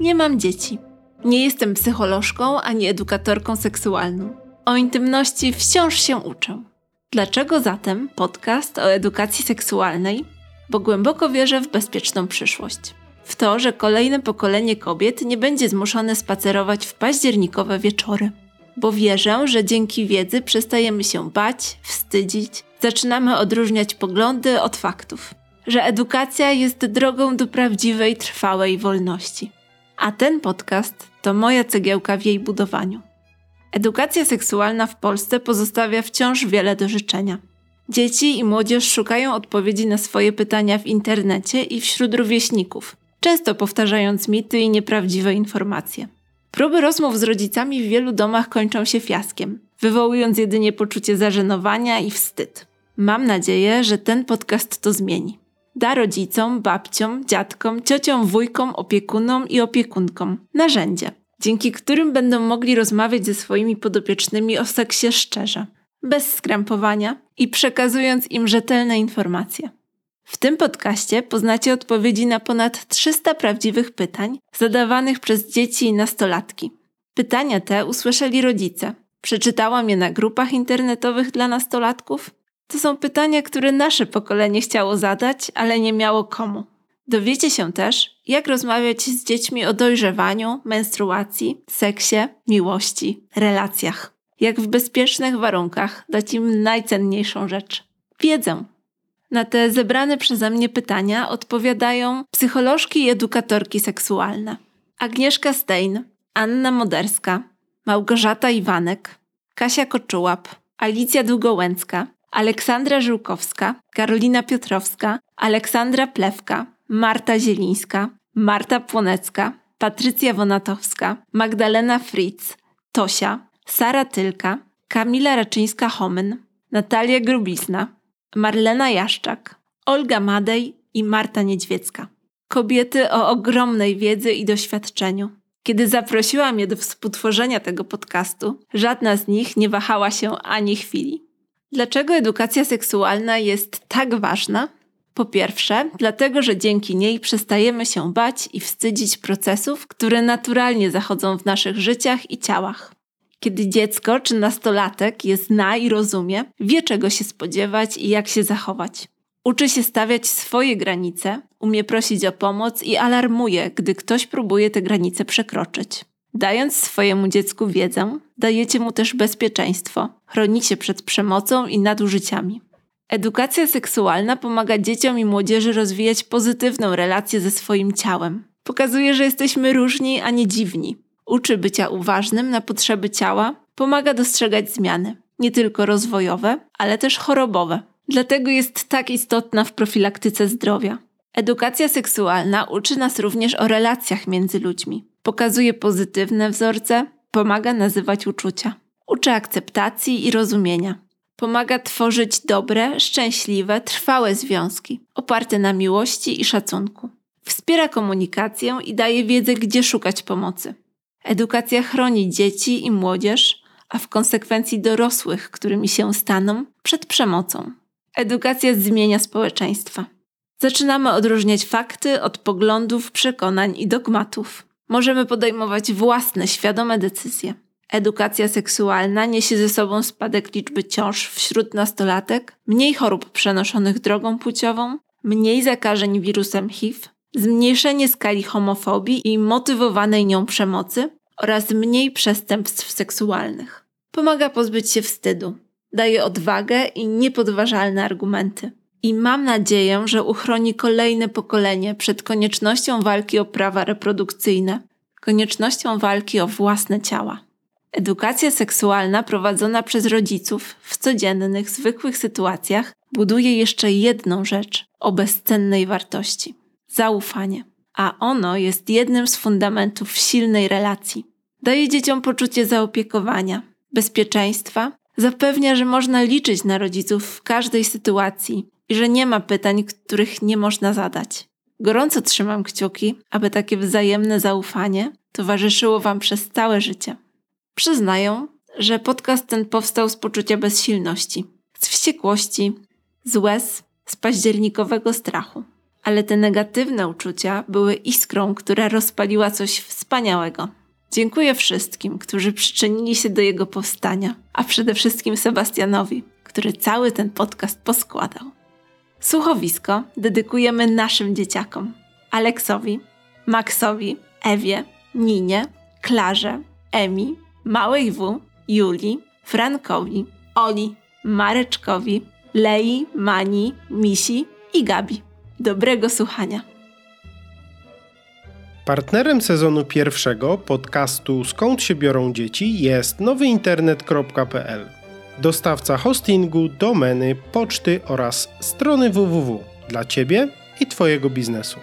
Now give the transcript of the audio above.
Nie mam dzieci. Nie jestem psycholożką ani edukatorką seksualną. O intymności wciąż się uczę. Dlaczego zatem podcast o edukacji seksualnej? Bo głęboko wierzę w bezpieczną przyszłość. W to, że kolejne pokolenie kobiet nie będzie zmuszone spacerować w październikowe wieczory. Bo wierzę, że dzięki wiedzy przestajemy się bać, wstydzić, zaczynamy odróżniać poglądy od faktów. Że edukacja jest drogą do prawdziwej, trwałej wolności. A ten podcast to moja cegiełka w jej budowaniu. Edukacja seksualna w Polsce pozostawia wciąż wiele do życzenia. Dzieci i młodzież szukają odpowiedzi na swoje pytania w internecie i wśród rówieśników, często powtarzając mity i nieprawdziwe informacje. Próby rozmów z rodzicami w wielu domach kończą się fiaskiem, wywołując jedynie poczucie zażenowania i wstyd. Mam nadzieję, że ten podcast to zmieni. Da rodzicom, babciom, dziadkom, ciociom, wujkom, opiekunom i opiekunkom narzędzie, dzięki którym będą mogli rozmawiać ze swoimi podopiecznymi o seksie szczerze, bez skrępowania i przekazując im rzetelne informacje. W tym podcaście poznacie odpowiedzi na ponad 300 prawdziwych pytań zadawanych przez dzieci i nastolatki. Pytania te usłyszeli rodzice. Przeczytałam je na grupach internetowych dla nastolatków. To są pytania, które nasze pokolenie chciało zadać, ale nie miało komu. Dowiecie się też, jak rozmawiać z dziećmi o dojrzewaniu, menstruacji, seksie, miłości, relacjach. Jak w bezpiecznych warunkach dać im najcenniejszą rzecz wiedzę. Na te zebrane przeze mnie pytania odpowiadają psycholożki i edukatorki seksualne. Agnieszka Stein, Anna Moderska, Małgorzata Iwanek, Kasia Koczułap, Alicja Długołęcka, Aleksandra Żółkowska, Karolina Piotrowska, Aleksandra Plewka, Marta Zielińska, Marta Płonecka, Patrycja Wonatowska, Magdalena Fritz, Tosia, Sara Tylka, Kamila Raczyńska-Homyn, Natalia Grubisna, Marlena Jaszczak, Olga Madej i Marta Niedźwiecka. Kobiety o ogromnej wiedzy i doświadczeniu. Kiedy zaprosiłam je do współtworzenia tego podcastu, żadna z nich nie wahała się ani chwili. Dlaczego edukacja seksualna jest tak ważna? Po pierwsze, dlatego, że dzięki niej przestajemy się bać i wstydzić procesów, które naturalnie zachodzą w naszych życiach i ciałach. Kiedy dziecko czy nastolatek je zna i rozumie, wie czego się spodziewać i jak się zachować. Uczy się stawiać swoje granice, umie prosić o pomoc i alarmuje, gdy ktoś próbuje te granice przekroczyć. Dając swojemu dziecku wiedzę, dajecie mu też bezpieczeństwo, chronicie przed przemocą i nadużyciami. Edukacja seksualna pomaga dzieciom i młodzieży rozwijać pozytywną relację ze swoim ciałem. Pokazuje, że jesteśmy różni, a nie dziwni. Uczy bycia uważnym na potrzeby ciała, pomaga dostrzegać zmiany, nie tylko rozwojowe, ale też chorobowe. Dlatego jest tak istotna w profilaktyce zdrowia. Edukacja seksualna uczy nas również o relacjach między ludźmi. Pokazuje pozytywne wzorce, pomaga nazywać uczucia. Uczy akceptacji i rozumienia. Pomaga tworzyć dobre, szczęśliwe, trwałe związki, oparte na miłości i szacunku. Wspiera komunikację i daje wiedzę, gdzie szukać pomocy. Edukacja chroni dzieci i młodzież, a w konsekwencji dorosłych, którymi się staną, przed przemocą. Edukacja zmienia społeczeństwa. Zaczynamy odróżniać fakty od poglądów, przekonań i dogmatów. Możemy podejmować własne, świadome decyzje. Edukacja seksualna niesie ze sobą spadek liczby ciąż wśród nastolatek, mniej chorób przenoszonych drogą płciową, mniej zakażeń wirusem HIV, zmniejszenie skali homofobii i motywowanej nią przemocy oraz mniej przestępstw seksualnych. Pomaga pozbyć się wstydu, daje odwagę i niepodważalne argumenty. I mam nadzieję, że uchroni kolejne pokolenie przed koniecznością walki o prawa reprodukcyjne, koniecznością walki o własne ciała. Edukacja seksualna prowadzona przez rodziców w codziennych, zwykłych sytuacjach buduje jeszcze jedną rzecz o bezcennej wartości zaufanie. A ono jest jednym z fundamentów silnej relacji. Daje dzieciom poczucie zaopiekowania, bezpieczeństwa, zapewnia, że można liczyć na rodziców w każdej sytuacji i że nie ma pytań, których nie można zadać. Gorąco trzymam kciuki, aby takie wzajemne zaufanie towarzyszyło Wam przez całe życie. Przyznaję, że podcast ten powstał z poczucia bezsilności, z wściekłości, z łez, z październikowego strachu. ale te negatywne uczucia były iskrą, która rozpaliła coś wspaniałego. Dziękuję wszystkim, którzy przyczynili się do jego powstania, a przede wszystkim Sebastianowi, który cały ten podcast poskładał. Słuchowisko dedykujemy naszym dzieciakom: Aleksowi, Maxowi, Ewie, Ninie, Klarze, Emi, Małej W, Julii, Frankowi, Oli, Mareczkowi, Lei, Mani, Misi i Gabi. Dobrego słuchania. Partnerem sezonu pierwszego podcastu Skąd się biorą dzieci jest nowyinternet.pl. Dostawca hostingu, domeny, poczty oraz strony www dla Ciebie i Twojego biznesu.